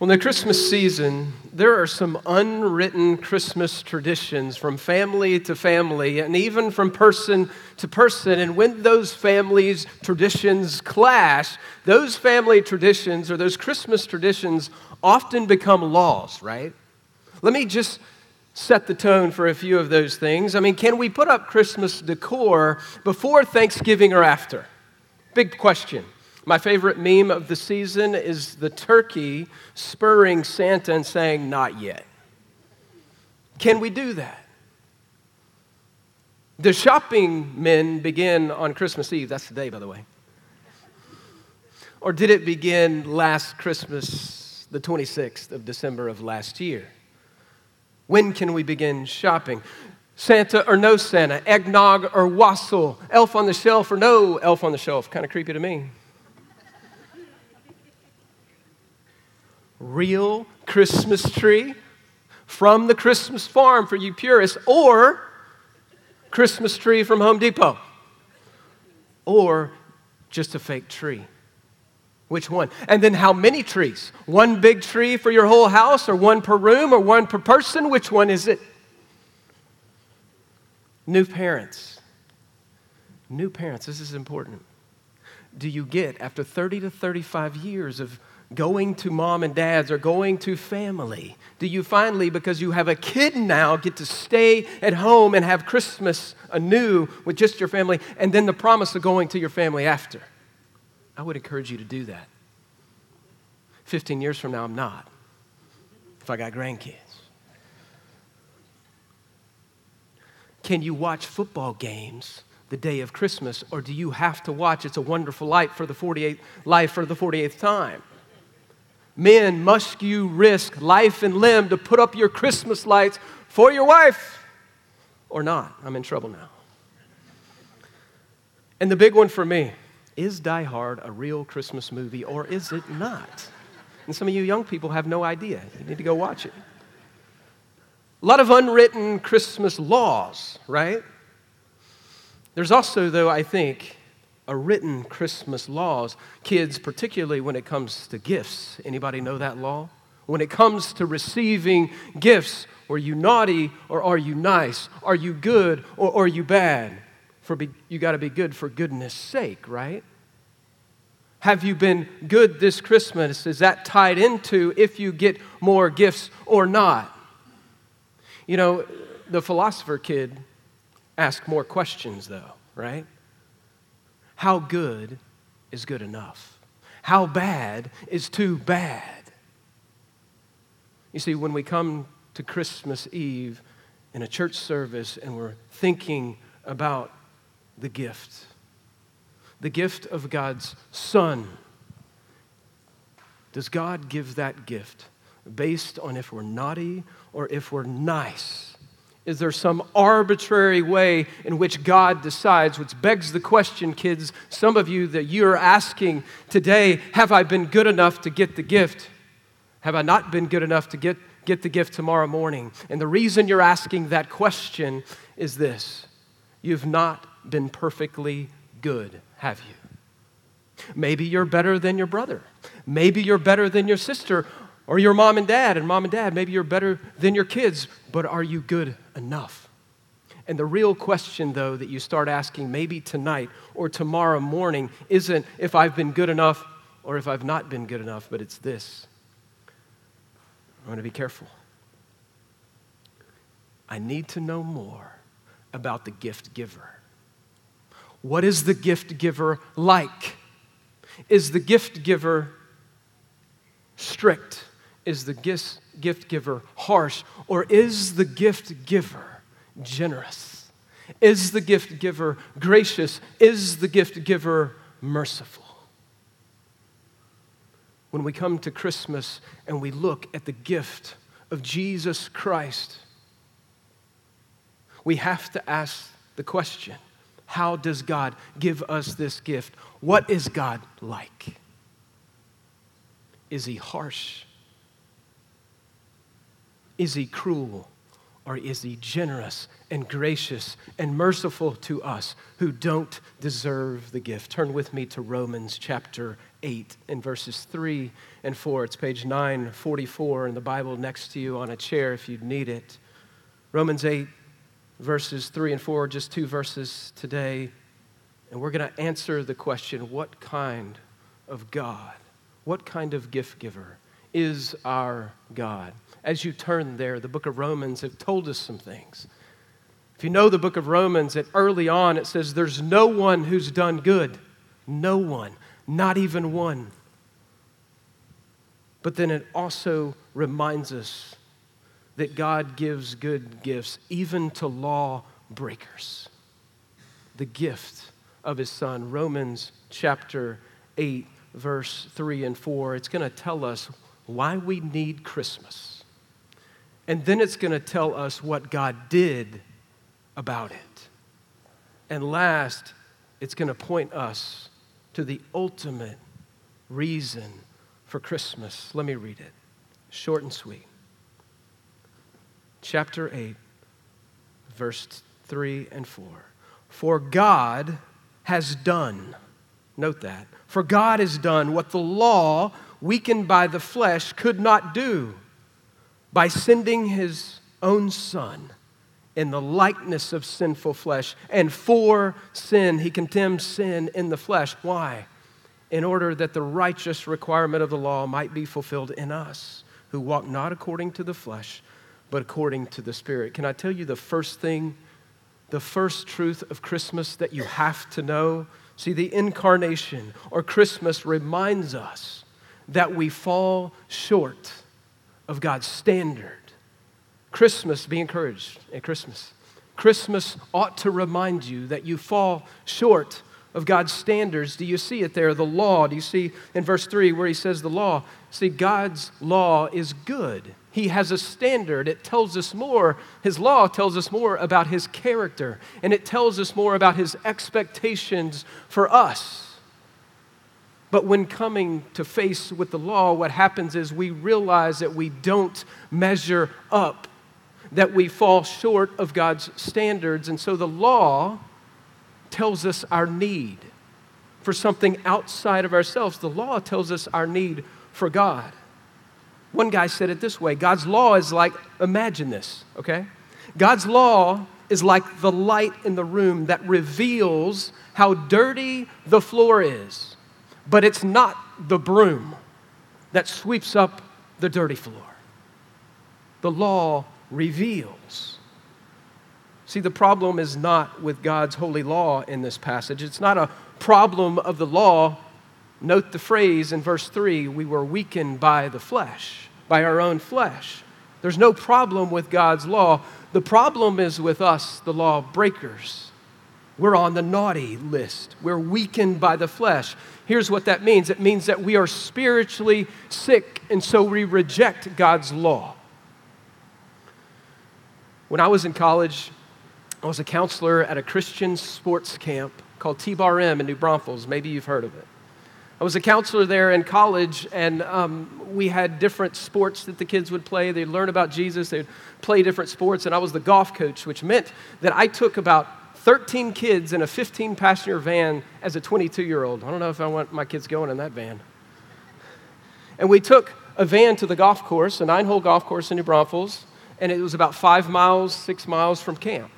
Well, in the Christmas season, there are some unwritten Christmas traditions from family to family and even from person to person. And when those families' traditions clash, those family traditions or those Christmas traditions often become laws, right? Let me just set the tone for a few of those things. I mean, can we put up Christmas decor before Thanksgiving or after? Big question. My favorite meme of the season is the turkey spurring Santa and saying, Not yet. Can we do that? The shopping men begin on Christmas Eve. That's the day, by the way. Or did it begin last Christmas, the 26th of December of last year? When can we begin shopping? Santa or no Santa, eggnog or wassail, elf on the shelf or no elf on the shelf. Kind of creepy to me. Real Christmas tree from the Christmas farm for you purists, or Christmas tree from Home Depot, or just a fake tree. Which one? And then how many trees? One big tree for your whole house, or one per room, or one per person? Which one is it? New parents. New parents, this is important. Do you get, after 30 to 35 years of going to mom and dad's or going to family? Do you finally, because you have a kid now, get to stay at home and have Christmas anew with just your family and then the promise of going to your family after? I would encourage you to do that. 15 years from now, I'm not, if I got grandkids. Can you watch football games the day of Christmas, or do you have to watch It's a Wonderful Life for the 48th life for the 48th time? Men, must you risk life and limb to put up your Christmas lights for your wife or not? I'm in trouble now. And the big one for me is Die Hard a real Christmas movie or is it not? And some of you young people have no idea. You need to go watch it. A lot of unwritten Christmas laws, right? There's also, though, I think, a written Christmas laws. Kids, particularly when it comes to gifts. Anybody know that law? When it comes to receiving gifts, are you naughty or are you nice? Are you good or are you bad? For be, you got to be good for goodness sake, right? Have you been good this Christmas? Is that tied into if you get more gifts or not? You know, the philosopher kid asked more questions, though, right? How good is good enough? How bad is too bad? You see, when we come to Christmas Eve in a church service and we're thinking about the gift, the gift of God's Son, does God give that gift based on if we're naughty or if we're nice? Is there some arbitrary way in which God decides? Which begs the question, kids, some of you that you're asking today have I been good enough to get the gift? Have I not been good enough to get, get the gift tomorrow morning? And the reason you're asking that question is this you've not been perfectly good, have you? Maybe you're better than your brother. Maybe you're better than your sister or your mom and dad. And mom and dad, maybe you're better than your kids, but are you good enough? And the real question, though, that you start asking maybe tonight or tomorrow morning isn't if I've been good enough or if I've not been good enough, but it's this. I want to be careful. I need to know more about the gift giver. What is the gift giver like? Is the gift giver strict? Is the gift, gift giver harsh? Or is the gift giver generous? Is the gift giver gracious? Is the gift giver merciful? When we come to Christmas and we look at the gift of Jesus Christ, we have to ask the question how does God give us this gift? What is God like? Is he harsh? Is he cruel? Or is he generous and gracious and merciful to us who don't deserve the gift? Turn with me to Romans chapter 8 and verses 3 and 4. It's page 944 in the Bible next to you on a chair if you need it. Romans 8, verses 3 and 4, just two verses today. And we're going to answer the question what kind of God, what kind of gift giver is our God? As you turn there, the book of Romans have told us some things. If you know the book of Romans, that early on it says, There's no one who's done good. No one, not even one. But then it also reminds us that God gives good gifts, even to law breakers. The gift of his son. Romans chapter 8, verse 3 and 4. It's going to tell us why we need Christmas. And then it's going to tell us what God did about it. And last, it's going to point us to the ultimate reason for Christmas. Let me read it, short and sweet. Chapter 8, verse 3 and 4. For God has done, note that, for God has done what the law, weakened by the flesh, could not do by sending his own Son in the likeness of sinful flesh. And for sin, he condemns sin in the flesh. Why? In order that the righteous requirement of the law might be fulfilled in us, who walk not according to the flesh, but according to the Spirit. Can I tell you the first thing, the first truth of Christmas that you have to know? See, the incarnation or Christmas reminds us that we fall short of God's standard Christmas, be encouraged at Christmas. Christmas ought to remind you that you fall short of God's standards. Do you see it there? The law. Do you see in verse 3 where he says the law? See, God's law is good. He has a standard. It tells us more. His law tells us more about his character, and it tells us more about his expectations for us. But when coming to face with the law, what happens is we realize that we don't measure up that we fall short of God's standards. And so the law tells us our need for something outside of ourselves. The law tells us our need for God. One guy said it this way God's law is like, imagine this, okay? God's law is like the light in the room that reveals how dirty the floor is, but it's not the broom that sweeps up the dirty floor. The law reveals. See, the problem is not with God's holy law in this passage. It's not a problem of the law. Note the phrase in verse 3 we were weakened by the flesh, by our own flesh. There's no problem with God's law. The problem is with us, the law breakers. We're on the naughty list. We're weakened by the flesh. Here's what that means it means that we are spiritually sick, and so we reject God's law. When I was in college, I was a counselor at a Christian sports camp called T Bar M in New Braunfels. Maybe you've heard of it. I was a counselor there in college, and um, we had different sports that the kids would play. They'd learn about Jesus, they'd play different sports, and I was the golf coach, which meant that I took about 13 kids in a 15 passenger van as a 22 year old. I don't know if I want my kids going in that van. And we took a van to the golf course, a nine hole golf course in New Braunfels, and it was about five miles, six miles from camp.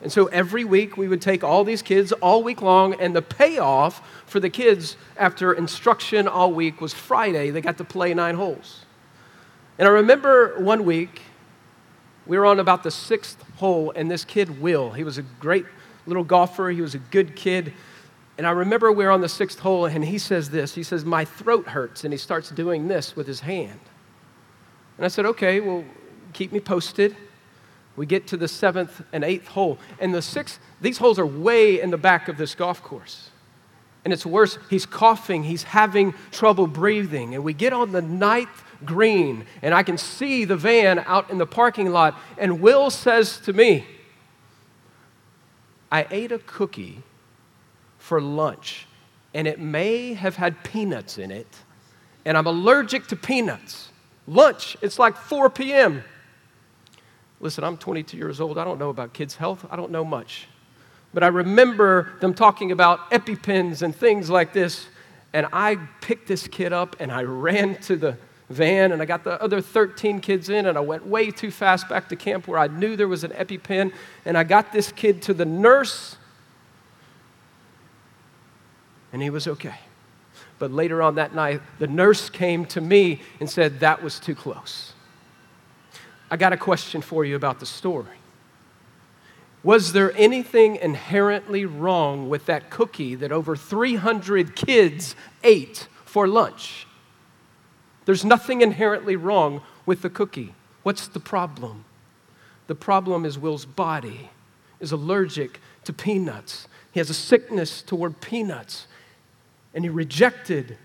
And so every week we would take all these kids all week long, and the payoff for the kids after instruction all week was Friday. They got to play nine holes. And I remember one week we were on about the sixth hole, and this kid, Will, he was a great little golfer, he was a good kid. And I remember we were on the sixth hole, and he says this He says, My throat hurts, and he starts doing this with his hand. And I said, Okay, well, keep me posted. We get to the seventh and eighth hole. And the sixth, these holes are way in the back of this golf course. And it's worse, he's coughing, he's having trouble breathing. And we get on the ninth green, and I can see the van out in the parking lot. And Will says to me, I ate a cookie for lunch, and it may have had peanuts in it, and I'm allergic to peanuts. Lunch, it's like 4 p.m. Listen, I'm 22 years old. I don't know about kids' health. I don't know much. But I remember them talking about EpiPens and things like this. And I picked this kid up and I ran to the van and I got the other 13 kids in and I went way too fast back to camp where I knew there was an EpiPen and I got this kid to the nurse and he was okay. But later on that night, the nurse came to me and said, That was too close. I got a question for you about the story. Was there anything inherently wrong with that cookie that over 300 kids ate for lunch? There's nothing inherently wrong with the cookie. What's the problem? The problem is Will's body is allergic to peanuts. He has a sickness toward peanuts and he rejected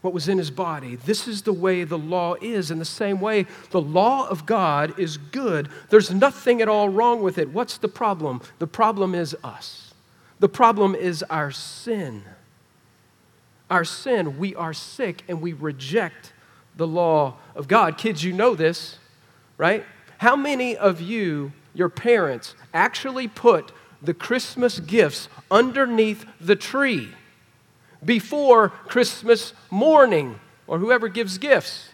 what was in his body. This is the way the law is. In the same way, the law of God is good. There's nothing at all wrong with it. What's the problem? The problem is us. The problem is our sin. Our sin, we are sick and we reject the law of God. Kids, you know this, right? How many of you, your parents, actually put the Christmas gifts underneath the tree? before Christmas morning or whoever gives gifts?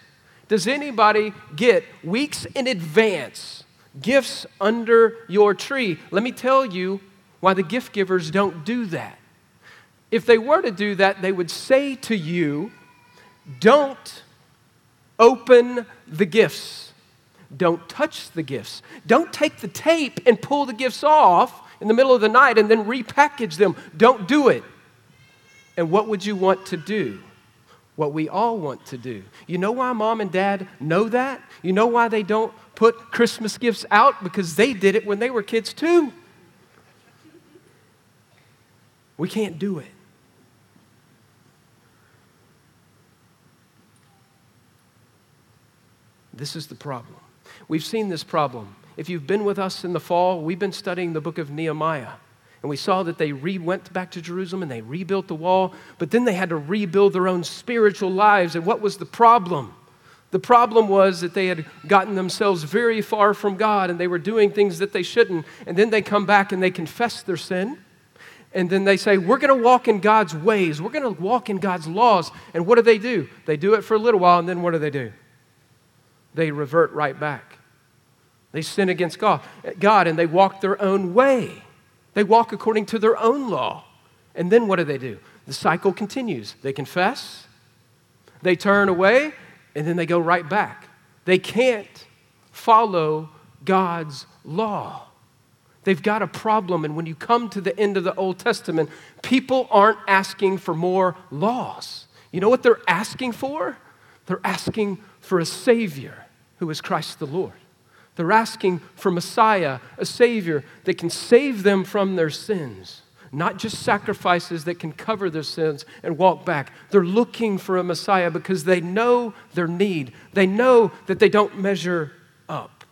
Does anybody get weeks in advance gifts under your tree? Let me tell you why the gift givers don't do that. If they were to do that, they would say to you, Don't open the gifts. Don't touch the gifts. Don't take the tape and pull the gifts off in the middle of the night and then repackage them. Don't do it. And what would you want to do? What we all want to do. You know why mom and dad know that? You know why they don't put Christmas gifts out? Because they did it when they were kids too. We can't do it. This is the problem. We've seen this problem. If you've been with us in the fall, we've been studying the book of Nehemiah. And we saw that they re- went back to Jerusalem and they rebuilt the wall, but then they had to rebuild their own spiritual lives. And what was the problem? The problem was that they had gotten themselves very far from God and they were doing things that they shouldn't. And then they come back and they confess their sin. And then they say, We're going to walk in God's ways. We're going to walk in God's laws. And what do they do? They do it for a little while, and then what do they do? They revert right back. They sin against God, God and they walk their own way. They walk according to their own law. And then what do they do? The cycle continues. They confess, they turn away, and then they go right back. They can't follow God's law. They've got a problem. And when you come to the end of the Old Testament, people aren't asking for more laws. You know what they're asking for? They're asking for a Savior who is Christ the Lord. They're asking for Messiah, a Savior that can save them from their sins, not just sacrifices that can cover their sins and walk back. They're looking for a Messiah because they know their need, they know that they don't measure up.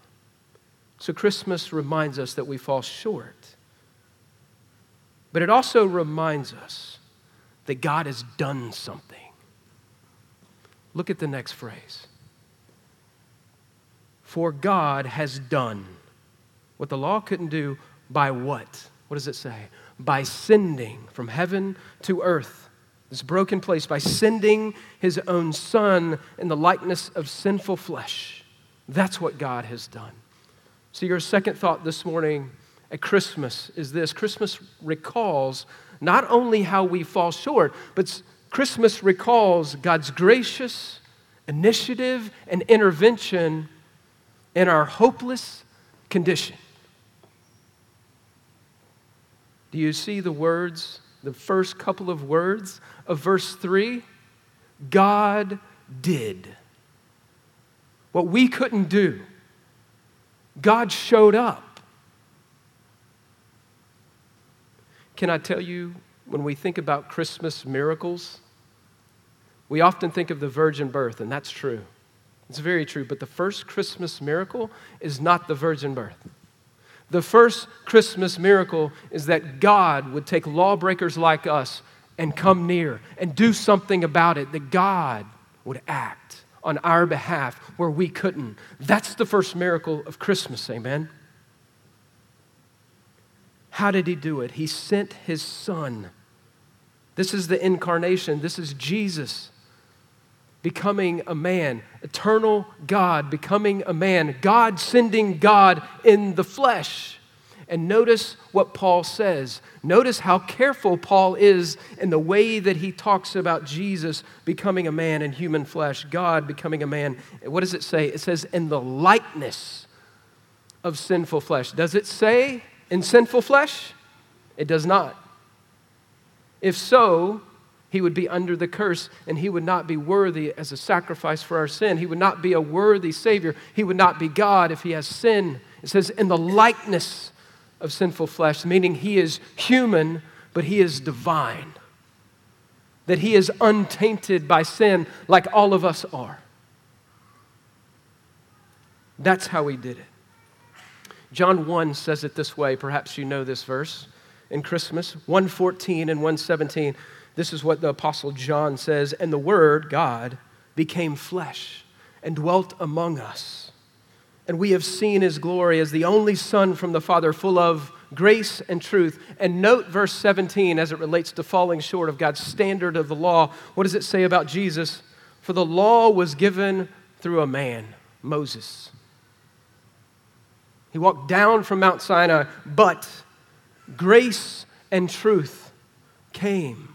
So Christmas reminds us that we fall short. But it also reminds us that God has done something. Look at the next phrase. For God has done what the law couldn't do by what? What does it say? By sending from heaven to earth this broken place, by sending his own son in the likeness of sinful flesh. That's what God has done. So, your second thought this morning at Christmas is this Christmas recalls not only how we fall short, but Christmas recalls God's gracious initiative and intervention in our hopeless condition. Do you see the words, the first couple of words of verse 3? God did. What we couldn't do, God showed up. Can I tell you, when we think about Christmas miracles, we often think of the virgin birth, and that's true. It's very true, but the first Christmas miracle is not the virgin birth. The first Christmas miracle is that God would take lawbreakers like us and come near and do something about it, that God would act on our behalf where we couldn't. That's the first miracle of Christmas, amen? How did he do it? He sent his son This is the incarnation. This is Jesus becoming a man, eternal God becoming a man, God sending God in the flesh. And notice what Paul says. Notice how careful Paul is in the way that he talks about Jesus becoming a man in human flesh, God becoming a man. What does it say? It says, in the likeness of sinful flesh. Does it say in sinful flesh? It does not. If so, he would be under the curse and he would not be worthy as a sacrifice for our sin. He would not be a worthy Savior. He would not be God if he has sin. It says, in the likeness of sinful flesh, meaning he is human, but he is divine. That he is untainted by sin like all of us are. That's how he did it. John 1 says it this way. Perhaps you know this verse in Christmas 114 and 117. This is what the Apostle John says And the Word, God, became flesh and dwelt among us and we have seen his glory as the only Son from the Father, full of grace and truth. And note verse 17 as it relates to falling short of God's standard of the law. What does it say about Jesus? For the law was given through a man, Moses. He walked down from Mount Sinai, but grace and truth came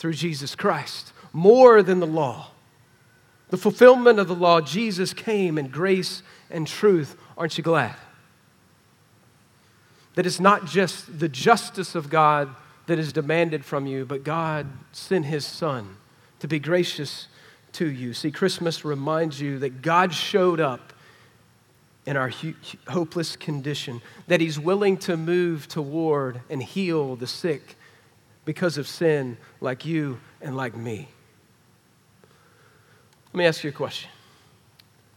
through Jesus Christ, more than the law. The fulfillment of the law, Jesus came in grace and truth. Aren't you glad? That it's not just the justice of God that is demanded from you, but God sent His Son to be gracious to you. See, Christmas reminds you that God showed up in our hopeless condition, that He's willing to move toward and heal the sick because of sin, like you and like me. Let me ask you a question.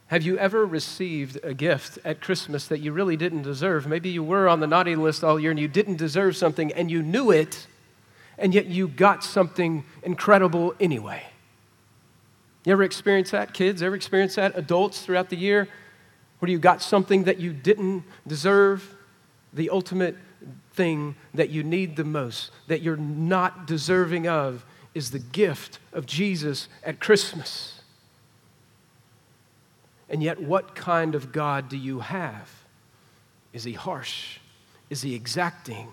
Have you ever received a gift at Christmas that you really didn't deserve? Maybe you were on the naughty list all year and you didn't deserve something and you knew it, and yet you got something incredible anyway. You ever experience that? Kids, ever experience that? Adults throughout the year? Where you got something that you didn't deserve? The ultimate thing that you need the most, that you're not deserving of, is the gift of Jesus at Christmas. And yet, what kind of God do you have? Is he harsh? Is he exacting?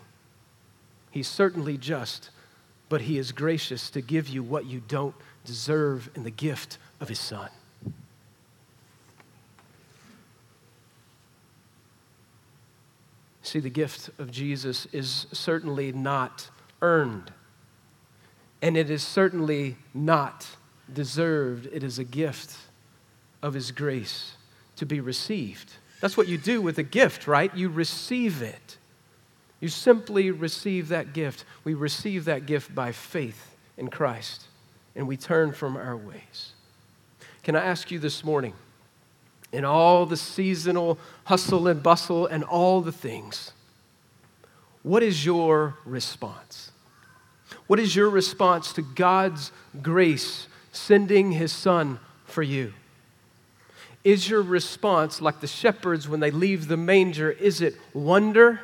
He's certainly just, but he is gracious to give you what you don't deserve in the gift of his son. See, the gift of Jesus is certainly not earned, and it is certainly not deserved. It is a gift of His grace to be received. That's what you do with a gift, right? You receive it. You simply receive that gift. We receive that gift by faith in Christ, and we turn from our ways. Can I ask you this morning, in all the seasonal hustle and bustle and all the things, what is your response? What is your response to God's grace sending His Son for you? Is your response like the shepherds when they leave the manger? Is it wonder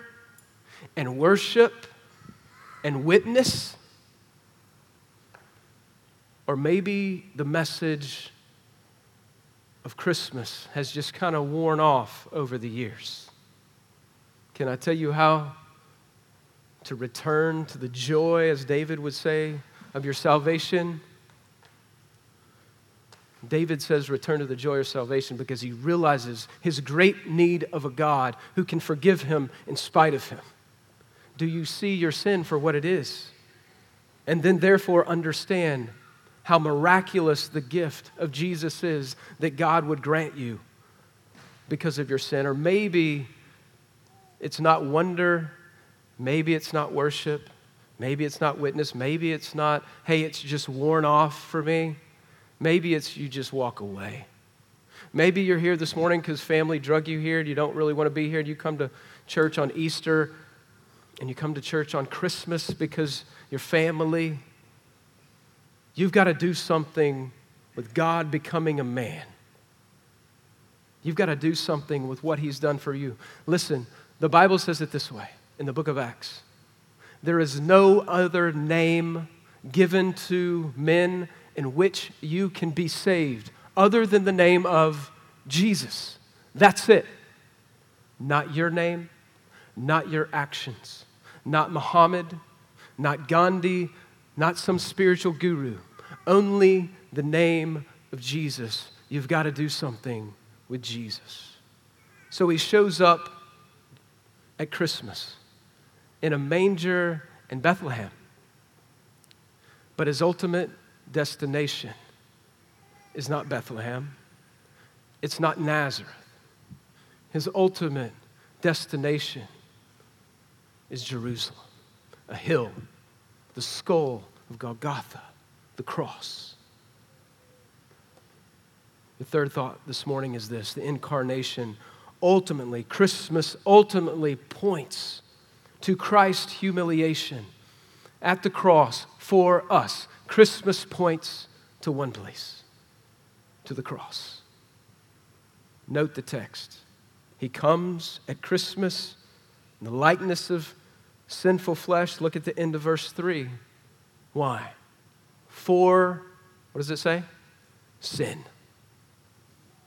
and worship and witness? Or maybe the message of Christmas has just kind of worn off over the years. Can I tell you how to return to the joy, as David would say, of your salvation? David says, Return to the joy of salvation because he realizes his great need of a God who can forgive him in spite of him. Do you see your sin for what it is? And then, therefore, understand how miraculous the gift of Jesus is that God would grant you because of your sin. Or maybe it's not wonder, maybe it's not worship, maybe it's not witness, maybe it's not, hey, it's just worn off for me. Maybe it's you just walk away. Maybe you're here this morning because family drug you here and you don't really want to be here. And you come to church on Easter and you come to church on Christmas because your family. You've got to do something with God becoming a man. You've got to do something with what He's done for you. Listen, the Bible says it this way in the book of Acts there is no other name given to men in which you can be saved, other than the name of Jesus. That's it. Not your name, not your actions, not Muhammad, not Gandhi, not some spiritual guru. Only the name of Jesus. You've got to do something with Jesus. So he shows up at Christmas in a manger in Bethlehem. But his ultimate destination is not Bethlehem, it's not Nazareth. His ultimate destination is Jerusalem, a hill, the skull of Golgotha, the cross. The third thought this morning is this the incarnation ultimately, Christmas ultimately points to Christ's humiliation at the cross for us. Christmas points to one place, to the cross. Note the text. He comes at Christmas in the likeness of sinful flesh. Look at the end of verse 3. Why? For, what does it say? Sin.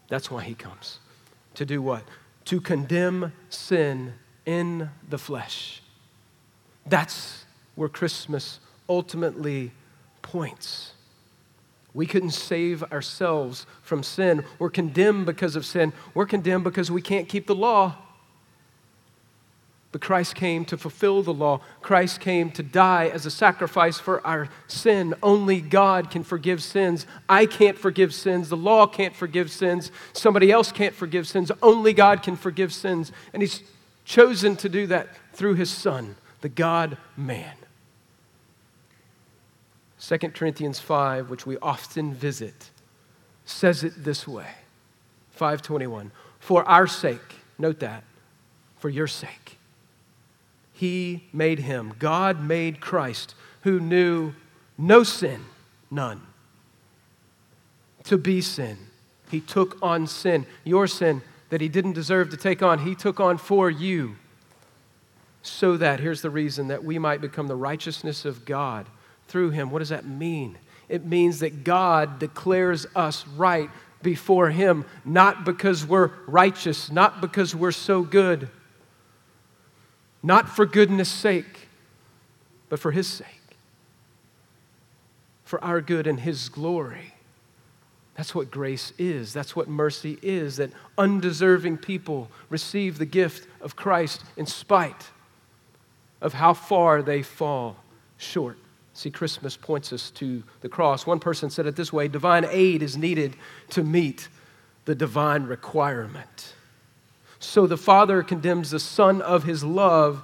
That's why he comes. To do what? To condemn sin in the flesh. That's where Christmas ultimately points. We couldn't save ourselves from sin. We're condemned because of sin. We're condemned because we can't keep the law. But Christ came to fulfill the law. Christ came to die as a sacrifice for our sin. Only God can forgive sins. I can't forgive sins. The law can't forgive sins. Somebody else can't forgive sins. Only God can forgive sins. And He's chosen to do that through His Son, the God man. 2 Corinthians 5, which we often visit, says it this way 521 For our sake, note that, for your sake, he made him. God made Christ, who knew no sin, none, to be sin. He took on sin, your sin that he didn't deserve to take on, he took on for you. So that, here's the reason, that we might become the righteousness of God through him. What does that mean? It means that God declares us right before him, not because we're righteous, not because we're so good, not for goodness sake, but for his sake, for our good and his glory. That's what grace is. That's what mercy is that undeserving people receive the gift of Christ in spite of how far they fall short. See, Christmas points us to the cross. One person said it this way divine aid is needed to meet the divine requirement. So the Father condemns the Son of his love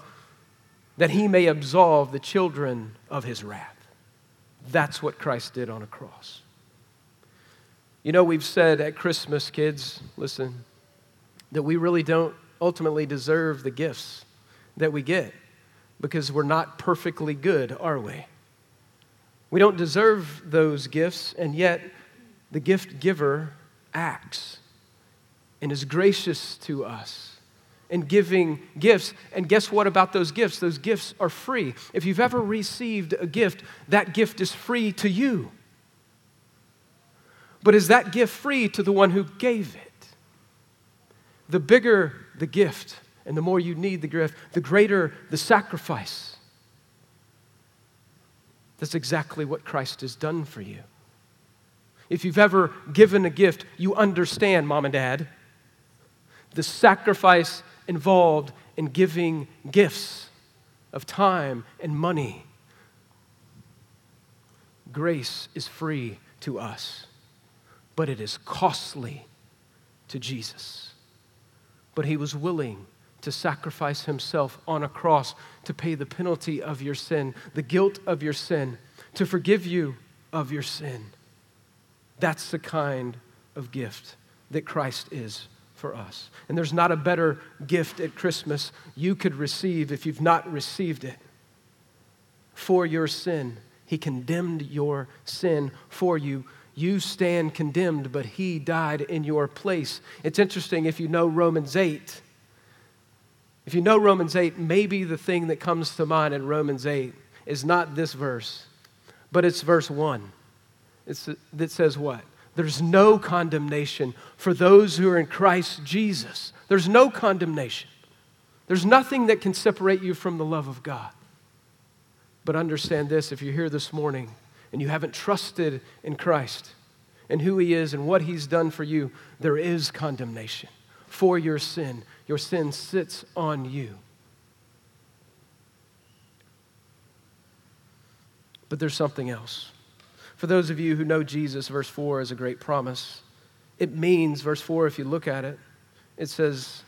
that he may absolve the children of his wrath. That's what Christ did on a cross. You know, we've said at Christmas, kids, listen, that we really don't ultimately deserve the gifts that we get because we're not perfectly good, are we? We don't deserve those gifts, and yet the gift giver acts and is gracious to us in giving gifts. And guess what about those gifts? Those gifts are free. If you've ever received a gift, that gift is free to you. But is that gift free to the one who gave it? The bigger the gift and the more you need the gift, the greater the sacrifice. That's exactly what Christ has done for you. If you've ever given a gift, you understand, mom and dad, the sacrifice involved in giving gifts of time and money. Grace is free to us, but it is costly to Jesus. But he was willing to sacrifice himself on a cross to pay the penalty of your sin, the guilt of your sin, to forgive you of your sin. That's the kind of gift that Christ is for us. And there's not a better gift at Christmas you could receive if you've not received it. For your sin, He condemned your sin for you. You stand condemned, but He died in your place. It's interesting if you know Romans 8 if you know Romans 8, maybe the thing that comes to mind in Romans 8 is not this verse, But it's verse 1 it's, that says what? There's no condemnation for those who are in Christ Jesus. There's no condemnation. There's nothing that can separate you from the love of God. But understand this if you're here this morning and you haven't trusted in Christ and who He is and what He's done for you, there is condemnation for your sin. Your sin sits on you. But there's something else. For those of you who know Jesus, verse 4 is a great promise. It means, verse 4, if you look at it, it says,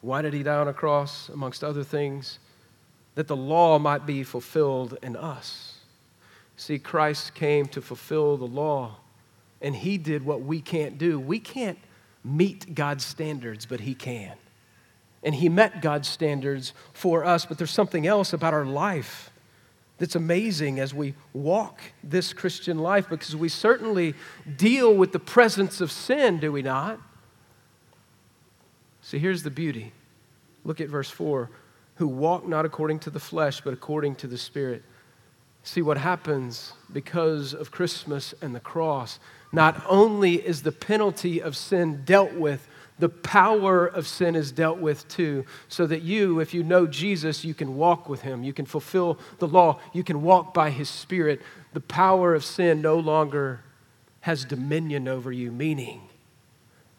Why did he die on a cross, amongst other things? That the law might be fulfilled in us. See, Christ came to fulfill the law, and he did what we can't do. We can't meet God's standards, but he can. And he met God's standards for us, but there's something else about our life that's amazing as we walk this Christian life because we certainly deal with the presence of sin, do we not? See, here's the beauty. Look at verse 4 who walk not according to the flesh, but according to the Spirit. See what happens because of Christmas and the cross. Not only is the penalty of sin dealt with, the power of sin is dealt with too, so that you, if you know Jesus, you can walk with him. You can fulfill the law. You can walk by his spirit. The power of sin no longer has dominion over you, meaning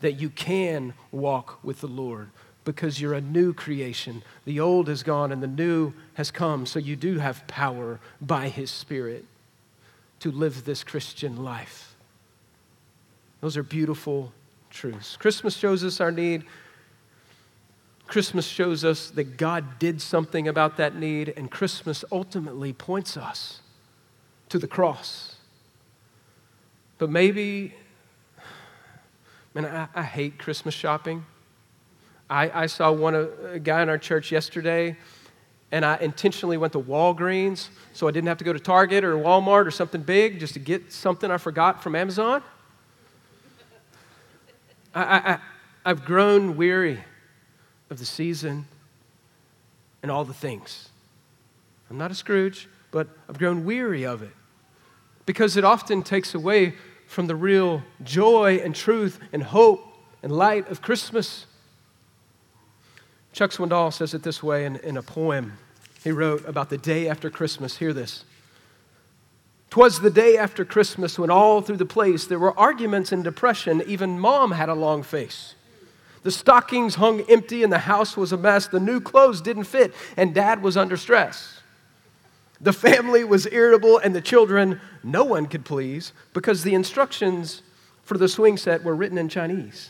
that you can walk with the Lord because you're a new creation. The old is gone and the new has come, so you do have power by his spirit to live this Christian life. Those are beautiful truths. Christmas shows us our need. Christmas shows us that God did something about that need, and Christmas ultimately points us to the cross. But maybe, man, I, I hate Christmas shopping. I, I saw one uh, a guy in our church yesterday, and I intentionally went to Walgreens so I didn't have to go to Target or Walmart or something big just to get something I forgot from Amazon. I, I, I've grown weary of the season and all the things. I'm not a Scrooge, but I've grown weary of it because it often takes away from the real joy and truth and hope and light of Christmas. Chuck Swindoll says it this way in, in a poem he wrote about the day after Christmas. Hear this. Twas the day after Christmas when all through the place there were arguments and depression. Even mom had a long face. The stockings hung empty and the house was a mess. The new clothes didn't fit and dad was under stress. The family was irritable and the children no one could please because the instructions for the swing set were written in Chinese.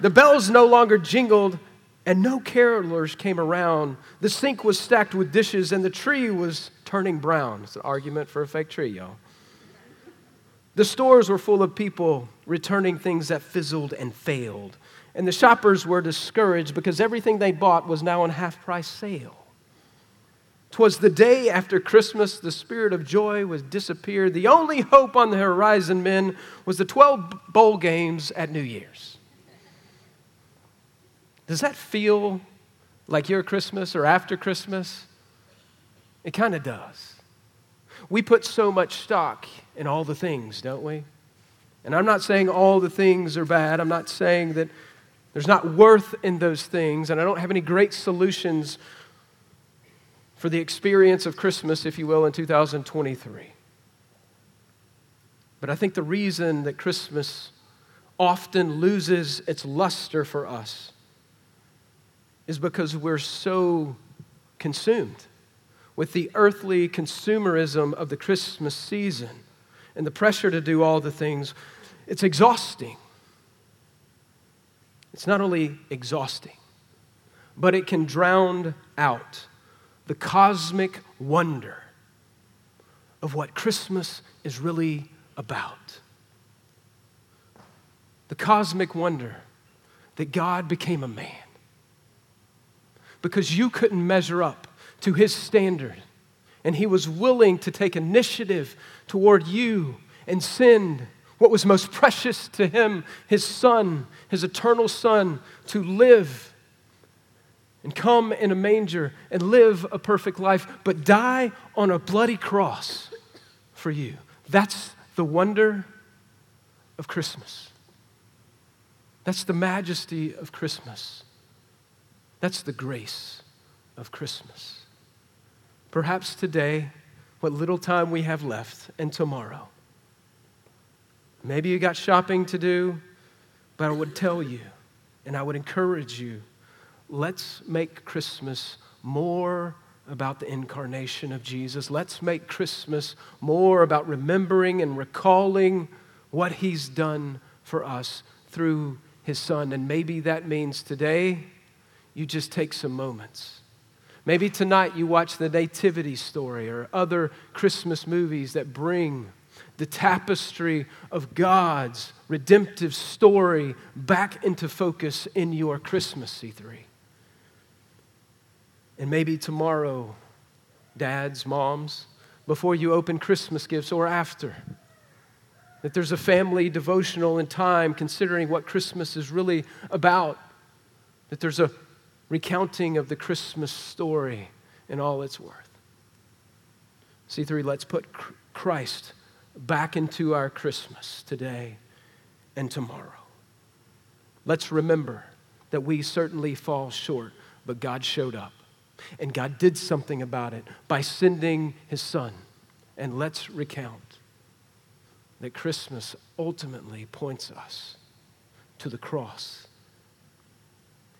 The bells no longer jingled and no carolers came around. The sink was stacked with dishes, and the tree was turning brown. It's an argument for a fake tree, y'all. The stores were full of people returning things that fizzled and failed. And the shoppers were discouraged because everything they bought was now on half price sale. Twas the day after Christmas, the spirit of joy was disappeared. The only hope on the horizon, men, was the 12 bowl games at New Year's. Does that feel like your Christmas or after Christmas? It kind of does. We put so much stock in all the things, don't we? And I'm not saying all the things are bad. I'm not saying that there's not worth in those things, and I don't have any great solutions for the experience of Christmas, if you will, in 2023. But I think the reason that Christmas often loses its luster for us is because we're so consumed with the earthly consumerism of the Christmas season and the pressure to do all the things. It's exhausting. It's not only exhausting, but it can drown out the cosmic wonder of what Christmas is really about. The cosmic wonder that God became a man because you couldn't measure up to his standard. And he was willing to take initiative toward you and send what was most precious to him, his son, his eternal son, to live and come in a manger and live a perfect life, but die on a bloody cross for you. That's the wonder of Christmas. That's the majesty of Christmas. That's the grace of Christmas. Perhaps today, what little time we have left, and tomorrow. Maybe you got shopping to do, but I would tell you and I would encourage you let's make Christmas more about the incarnation of Jesus. Let's make Christmas more about remembering and recalling what He's done for us through His Son. And maybe that means today you just take some moments. Maybe tonight you watch the Nativity story or other Christmas movies that bring the tapestry of God's redemptive story back into focus in your Christmas C3. And maybe tomorrow, dads, moms, before you open Christmas gifts or after, that there's a family devotional and time considering what Christmas is really about, that there's a recounting of the Christmas story in all its worth. C3, let's put Christ back into our Christmas today and tomorrow. Let's remember that we certainly fall short, but God showed up. And God did something about it by sending his son. And let's recount that Christmas ultimately points us to the cross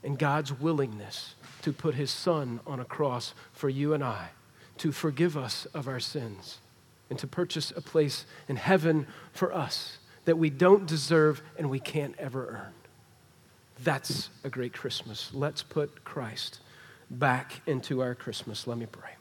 and God's willingness to put his son on a cross for you and I to forgive us of our sins and to purchase a place in heaven for us that we don't deserve and we can't ever earn. That's a great Christmas. Let's put Christ back into our Christmas. Let me pray.